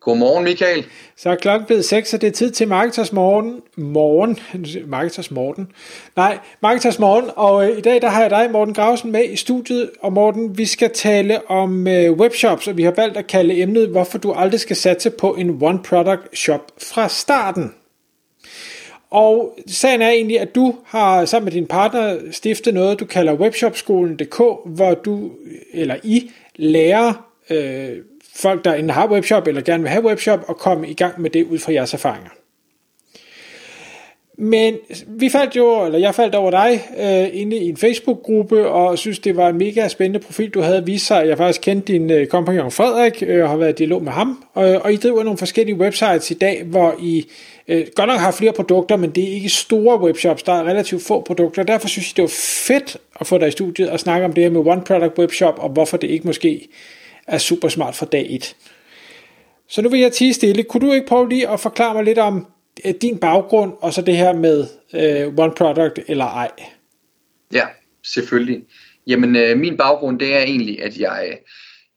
Godmorgen, Michael. Så er klokken blevet 6, og det er tid til Marketers Morgen. Morgen. Marketers Morgen. Nej, Marketers Morgen. Og øh, i dag der har jeg dig, Morten Grausen, med i studiet. Og Morten, vi skal tale om øh, webshops, og vi har valgt at kalde emnet, hvorfor du aldrig skal satse på en one-product shop fra starten. Og sagen er egentlig, at du har sammen med din partner stiftet noget, du kalder webshopskolen.dk, hvor du, eller I, lærer øh, folk, der enten har webshop eller gerne vil have webshop, og komme i gang med det ud fra jeres erfaringer. Men vi faldt jo, eller jeg faldt over dig øh, inde i en Facebook-gruppe, og synes, det var en mega spændende profil, du havde vist sig. Jeg faktisk kendte din øh, kompagnon Frederik, øh, og har været i dialog med ham. Og, og I driver nogle forskellige websites i dag, hvor I øh, godt nok har flere produkter, men det er ikke store webshops. Der er relativt få produkter. Derfor synes jeg, det var fedt at få dig i studiet og snakke om det her med One Product Webshop, og hvorfor det ikke måske er super smart fra dag 1. Så nu vil jeg tige stille. Kunne du ikke prøve lige at forklare mig lidt om øh, din baggrund, og så det her med øh, One Product eller ej? Ja, selvfølgelig. Jamen, øh, min baggrund, det er egentlig, at jeg,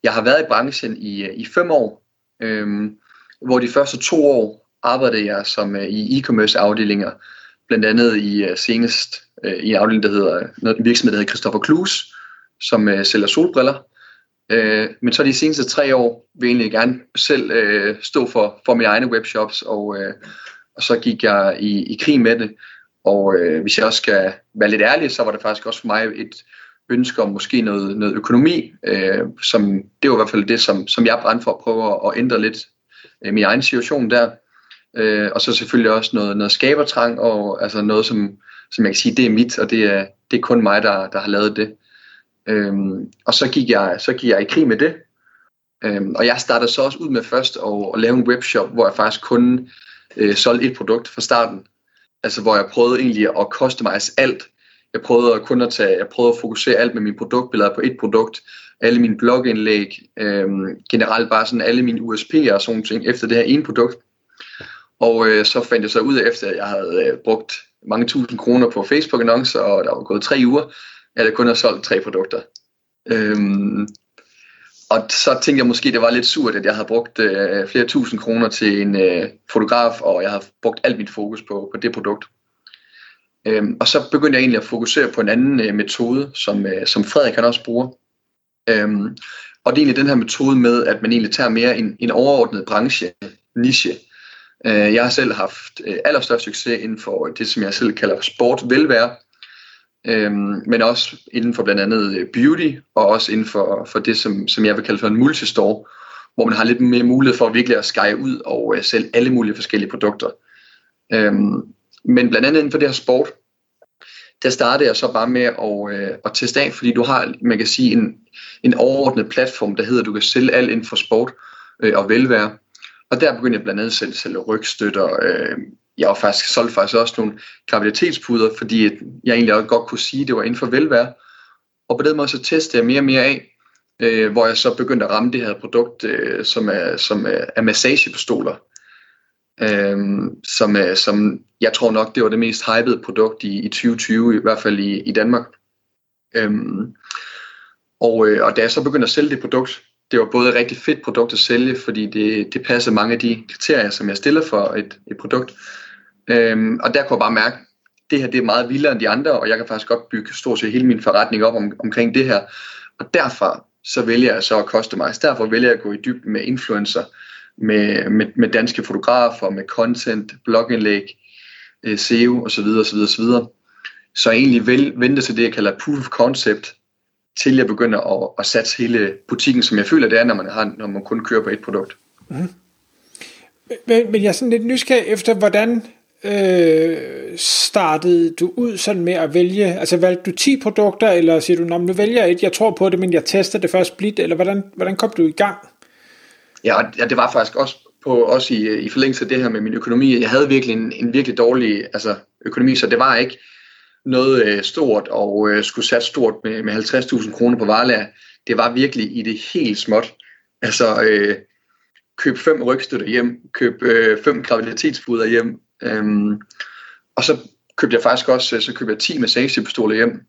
jeg har været i branchen i, øh, i fem år, øh, hvor de første to år arbejdede jeg som øh, i e-commerce afdelinger, blandt andet i øh, senest øh, i en afdeling, der hedder, noget, en virksomhed, der hedder Christopher Klus, som øh, sælger solbriller. Øh, men så de seneste tre år vil jeg egentlig gerne selv øh, stå for, for mine egne webshops, og, øh, og så gik jeg i, i krig med det. Og øh, hvis jeg også skal være lidt ærlig, så var det faktisk også for mig et ønske om måske noget, noget økonomi, øh, som det var i hvert fald det, som, som jeg brændte for at prøve at, at ændre lidt øh, min egen situation der. Øh, og så selvfølgelig også noget, noget skabertrang, og altså noget, som, som jeg kan sige, det er mit, og det er, det er kun mig, der, der har lavet det. Øhm, og så gik, jeg, så gik jeg i krig med det. Øhm, og jeg startede så også ud med først at, at lave en webshop, hvor jeg faktisk kun øh, solgte et produkt fra starten. Altså hvor jeg prøvede egentlig at customize alt. Jeg prøvede at kun at tage, jeg prøvede at fokusere alt med mine produktbilleder på et produkt, alle mine blogindlæg, øhm, generelt bare sådan alle mine USP'er og sådan ting efter det her ene produkt. Og øh, så fandt jeg så ud af, efter at jeg havde øh, brugt mange tusind kroner på Facebook-annoncer, og der var gået tre uger, at jeg kun har solgt tre produkter. Øhm, og så tænkte jeg måske, det var lidt surt, at jeg havde brugt øh, flere tusind kroner til en øh, fotograf, og jeg havde brugt alt mit fokus på, på det produkt. Øhm, og så begyndte jeg egentlig at fokusere på en anden øh, metode, som, øh, som Frederik han også bruger. Øhm, og det er egentlig den her metode med, at man egentlig tager mere en, en overordnet branche, niche. Øh, jeg har selv haft øh, allerstørst succes inden for det, som jeg selv kalder sport velvære, øhm, men også inden for blandt andet øh, beauty, og også inden for, for det, som, som jeg vil kalde for en multistore, hvor man har lidt mere mulighed for virkelig at skære ud og øh, sælge alle mulige forskellige produkter. Øhm, men blandt andet inden for det her sport, der startede jeg så bare med at, øh, at teste af, fordi du har, man kan sige, en, en overordnet platform, der hedder, at du kan sælge alt inden for sport øh, og velvære. Og der begyndte jeg blandt andet selv at sælge rygstøtter, øh, jeg har faktisk solgt faktisk også nogle graviditetspuder, fordi jeg egentlig også godt kunne sige, at det var inden for velvære. Og på den måde så testede jeg mere og mere af, øh, hvor jeg så begyndte at ramme det her produkt, øh, som er, som er, er massagepistoler. Øh, som, er, som jeg tror nok, det var det mest hypede produkt i, i 2020, i hvert fald i, i Danmark. Øh, og, øh, og da jeg så begyndte at sælge det produkt, det var både et rigtig fedt produkt at sælge, fordi det, det passer mange af de kriterier, som jeg stiller for et, et produkt. Øhm, og der kunne jeg bare mærke, at det her det er meget vildere end de andre, og jeg kan faktisk godt bygge stort set hele min forretning op om, omkring det her. Og derfor så vælger jeg så at customize. Derfor vælger jeg at gå i dybden med influencer, med, med, med danske fotografer, med content, blogindlæg, øh, SEO osv. osv., osv. Så jeg egentlig vel, vente til det, jeg kalder proof of concept, til jeg begynder at, at satse hele butikken, som jeg føler, det er, når man, har, når man kun kører på et produkt. Mm. Men, men jeg er sådan lidt nysgerrig efter, hvordan øh, startede du ud sådan med at vælge, altså valgte du 10 produkter, eller siger du, nu vælger jeg et, jeg tror på det, men jeg tester det først blidt, eller hvordan, hvordan kom du i gang? Ja, ja det var faktisk også på også i, i forlængelse af det her med min økonomi. Jeg havde virkelig en, en virkelig dårlig altså, økonomi, så det var ikke noget øh, stort og øh, skulle sat stort med, med 50.000 kroner på varelager. Det var virkelig i det helt småt. Altså, øh, køb fem rygstøtter hjem, køb øh, fem graviditetspuder hjem, øhm, og så købte jeg faktisk også, øh, så købte jeg 10 med safety-pistoler hjem,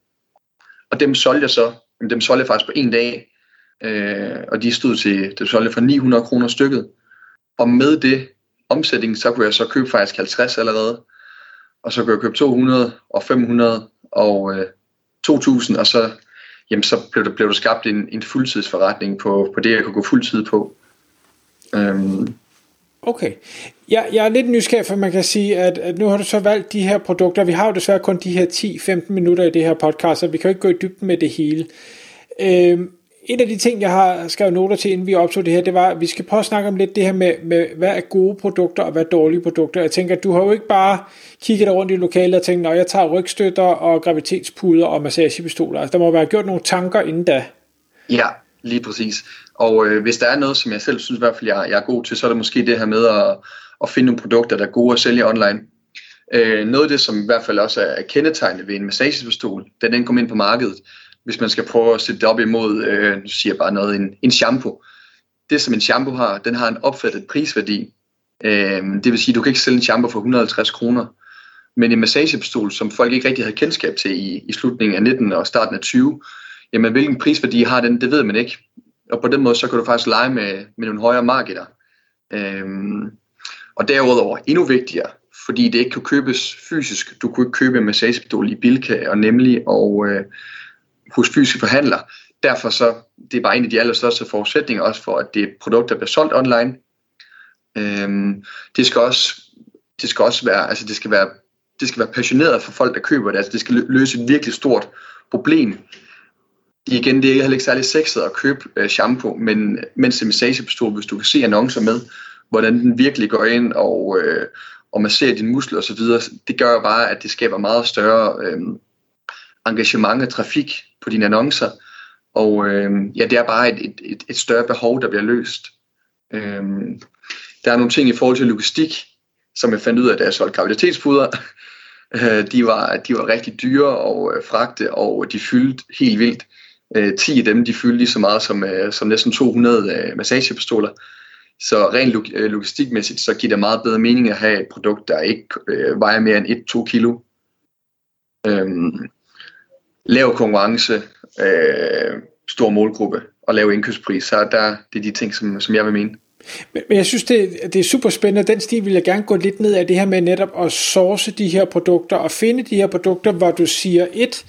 og dem solgte jeg så, dem solgte jeg faktisk på en dag, øh, og de stod til, det solgte for 900 kroner stykket, og med det omsætning, så kunne jeg så købe faktisk 50 allerede, og så kunne jeg købe 200 og 500 og øh, 2000, og så, jamen, så blev der, blev der skabt en, en fuldtidsforretning på, på det, jeg kunne gå fuldtid på. Øhm. Okay. Jeg, jeg er lidt nysgerrig, for man kan sige, at, at nu har du så valgt de her produkter. Vi har jo desværre kun de her 10-15 minutter i det her podcast, så vi kan jo ikke gå i dybden med det hele. Øhm, en af de ting, jeg har skrevet noter til, inden vi optog det her, det var, at vi skal prøve at snakke om lidt det her med, med hvad er gode produkter og hvad er dårlige produkter. Jeg tænker, at du har jo ikke bare kigget rundt i lokalet og tænkt, at jeg tager rygstøtter og gravitetspuder og massagepistoler. Altså, der må være gjort nogle tanker inden da. Ja, lige præcis. Og øh, hvis der er noget, som jeg selv synes i hvert fald, jeg, jeg er god til, så er det måske det her med at, at finde nogle produkter, der er gode at sælge online. Øh, noget af det, som i hvert fald også er kendetegnet ved en massagepistol, da den kom ind på markedet, hvis man skal prøve at sætte det op imod, øh, nu siger jeg bare noget, en, en shampoo. Det som en shampoo har, den har en opfattet prisværdi. Øh, det vil sige, du kan ikke sælge en shampoo for 150 kroner. Men en massagepistol, som folk ikke rigtig havde kendskab til i, i slutningen af 19 og starten af 20, jamen hvilken prisværdi har den, det ved man ikke. Og på den måde, så kan du faktisk lege med, med nogle højere markeder. Øhm, og derudover endnu vigtigere, fordi det ikke kan købes fysisk. Du kunne ikke købe en massagepistol i Bilka og nemlig og øh, hos fysiske forhandler. Derfor så, det er bare en af de allerstørste forudsætninger også for, at det er et produkt, der bliver solgt online. Øhm, det skal også det skal også være, altså det skal være, det skal være passioneret for folk, der køber det. Altså det skal løse et virkelig stort problem igen, det er heller ikke særlig sexet at købe øh, shampoo, men mens det massagepistol, hvis du kan se annoncer med, hvordan den virkelig går ind og, øh, og masserer dine muskler osv., det gør jo bare, at det skaber meget større øh, engagement og trafik på dine annoncer. Og øh, ja, det er bare et, et, et, et større behov, der bliver løst. Øh, der er nogle ting i forhold til logistik, som jeg fandt ud af, da jeg solgte graviditetspuder. Øh, de, var, de var rigtig dyre og øh, fragte, og de fyldte helt vildt. Øh, 10 af dem de fyldte lige så meget som, øh, som næsten 200 øh, massagepistoler. Så rent log- øh, logistikmæssigt, så giver det meget bedre mening at have et produkt, der ikke øh, vejer mere end 1-2 kilo. Øhm, lav konkurrence, øh, stor målgruppe og lav indkøbspris. Så der, det er de ting, som, som jeg vil mene. Men, men jeg synes, det, det er super spændende. Den stil vil jeg gerne gå lidt ned af det her med netop at source de her produkter og finde de her produkter, hvor du siger et,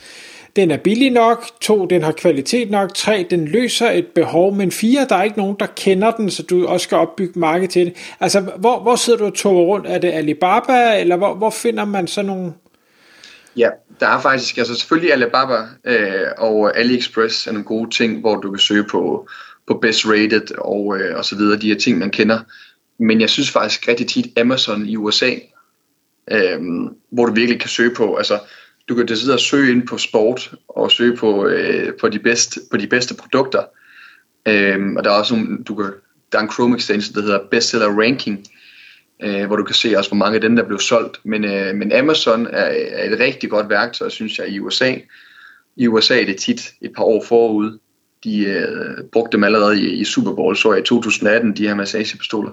den er billig nok, to, den har kvalitet nok, tre, den løser et behov, men fire, der er ikke nogen, der kender den, så du også skal opbygge marked til det. Altså, hvor, hvor sidder du og tog rundt? Er det Alibaba, eller hvor, hvor finder man sådan nogle... Ja, der er faktisk, altså selvfølgelig Alibaba øh, og AliExpress er nogle gode ting, hvor du kan søge på, på best rated og, øh, og så videre, de her ting, man kender. Men jeg synes faktisk rigtig tit Amazon i USA, øh, hvor du virkelig kan søge på, altså du kan decideret søge ind på sport og søge på, øh, på, de, bedste, på de bedste produkter. Øhm, og der er også nogle, du kan, der er en Chrome extension, der hedder Bestseller Ranking, øh, hvor du kan se også, hvor mange af dem, der blev solgt. Men, øh, men Amazon er, er et rigtig godt værktøj, synes jeg, i USA. I USA er det tit et par år forud. De øh, brugte dem allerede i, i Super Bowl, så i 2018, de her massagepistoler.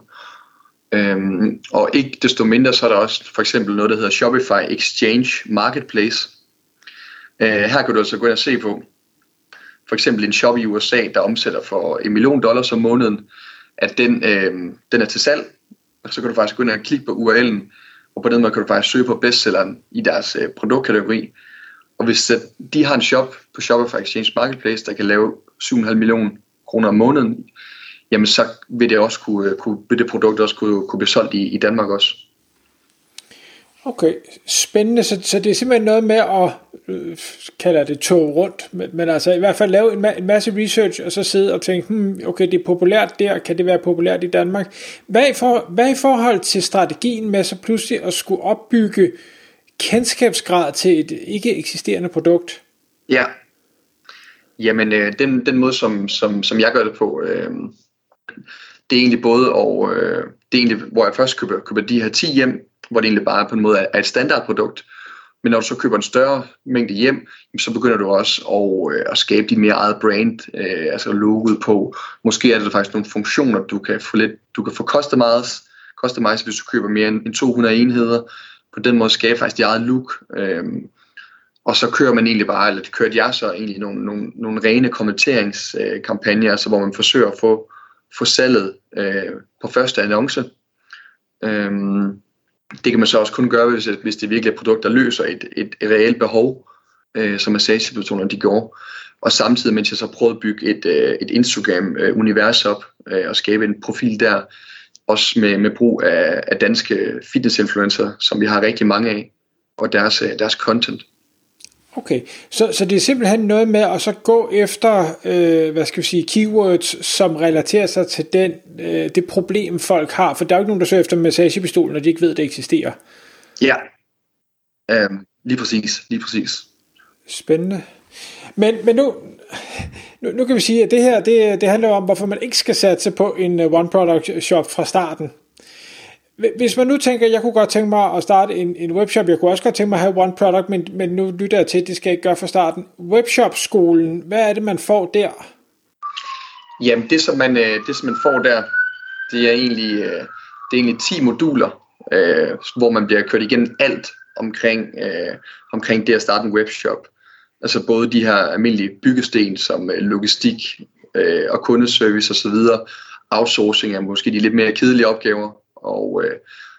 Øhm, og ikke desto mindre, så er der også for eksempel noget, der hedder Shopify Exchange Marketplace. Øh, her kan du altså gå ind og se på, for eksempel en shop i USA, der omsætter for en million dollars om måneden, at den, øh, den er til salg, og så kan du faktisk gå ind og klikke på URL'en, og på den måde kan du faktisk søge på bestselleren i deres øh, produktkategori. Og hvis de har en shop på Shopify Exchange Marketplace, der kan lave 7,5 millioner kroner om måneden, jamen så vil det også kunne, kunne vil det produkt også kunne, kunne blive solgt i, i Danmark også. Okay, spændende. Så, så det er simpelthen noget med at, øh, kalder det tog rundt, men, men altså i hvert fald lave en, ma- en masse research, og så sidde og tænke, hmm, okay, det er populært der, kan det være populært i Danmark? Hvad i, for, hvad i forhold til strategien med så pludselig at skulle opbygge kendskabsgrad til et ikke eksisterende produkt? Ja, jamen øh, den, den måde, som, som, som jeg gør det på, øh, det er egentlig både, og øh, det er egentlig, hvor jeg først køber, køber de her 10 hjem, hvor det egentlig bare på en måde er et standardprodukt, Men når du så køber en større mængde hjem, så begynder du også at, øh, at skabe dit mere eget brand, øh, altså logoet på. Måske er det faktisk nogle funktioner, du kan få lidt, du kan få customize, customize hvis du køber mere end 200 enheder. På den måde skabe faktisk dit eget look. Øh, og så kører man egentlig bare, eller det kørte jeg så egentlig nogle, nogle, nogle rene kommenteringskampagner, øh, altså hvor man forsøger at få, få salget øh, på første annonce. Øhm, det kan man så også kun gøre, hvis, hvis det virkelig er produkter, der løser et, et, et reelt behov, øh, som massagepersonerne de gjorde. Og samtidig, mens jeg så prøvede at bygge et, øh, et Instagram-univers øh, op øh, og skabe en profil der, også med, med brug af, af danske fitnessinfluencer, som vi har rigtig mange af, og deres, øh, deres content. Okay, så, så det er simpelthen noget med at så gå efter, øh, hvad skal vi sige, keywords, som relaterer sig til den, øh, det problem, folk har. For der er jo ikke nogen, der søger efter massagepistolen, når de ikke ved, at det eksisterer. Ja, øh, lige præcis, lige præcis. Spændende. Men, men nu, nu, nu kan vi sige, at det her, det, det handler om, hvorfor man ikke skal satse på en uh, one-product shop fra starten. Hvis man nu tænker, jeg kunne godt tænke mig at starte en, en webshop, jeg kunne også godt tænke mig at have one product, men, men nu lytter jeg til, at det skal jeg ikke gøre fra starten. Webshop-skolen, hvad er det, man får der? Jamen, det som man, øh, det, som man får der, det er egentlig, øh, det er egentlig 10 moduler, øh, hvor man bliver kørt igennem alt omkring, øh, omkring det at starte en webshop. Altså både de her almindelige byggesten som logistik og kundeservice osv., outsourcing er måske de lidt mere kedelige opgaver, og, øh,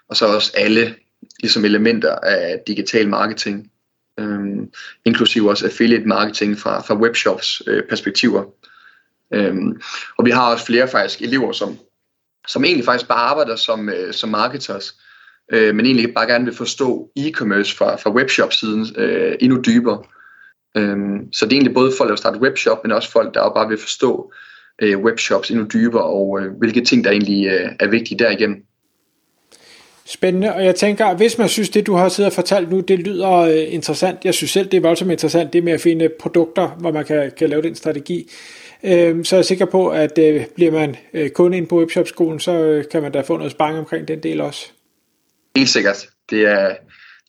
og så også alle ligesom elementer af digital marketing, øh, inklusive også affiliate marketing fra, fra webshops øh, perspektiver. Øh, og vi har også flere faktisk elever, som, som egentlig faktisk bare arbejder som, øh, som marketers, øh, men egentlig bare gerne vil forstå e-commerce fra, fra webshop-siden øh, endnu dybere. Øh, så det er egentlig både folk, der vil starte webshop, men også folk, der bare vil forstå øh, webshops endnu dybere, og øh, hvilke ting, der egentlig øh, er vigtige derigennem. Spændende, og jeg tænker, hvis man synes, det du har siddet og fortalt nu, det lyder øh, interessant, jeg synes selv, det er voldsomt interessant, det med at finde produkter, hvor man kan, kan lave den strategi, øh, så er jeg sikker på, at øh, bliver man øh, kunde ind på webshop-skolen, så øh, kan man da få noget sparring omkring den del også. Helt sikkert. Det er,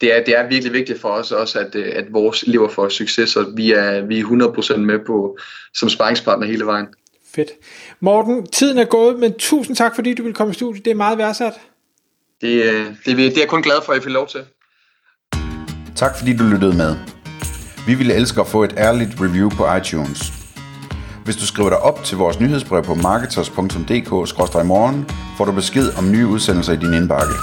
det er, det er virkelig vigtigt for os også, at, øh, at vores elever får succes, og vi er, vi er 100% med på som sparringspartner hele vejen. Fedt. Morten, tiden er gået, men tusind tak, fordi du vil komme i studiet. Det er meget værdsat det, øh, det, det er jeg kun glad for, at jeg fik lov til. Tak fordi du lyttede med. Vi ville elske at få et ærligt review på iTunes. Hvis du skriver dig op til vores nyhedsbrev på marketers.dk-morgen, får du besked om nye udsendelser i din indbakke.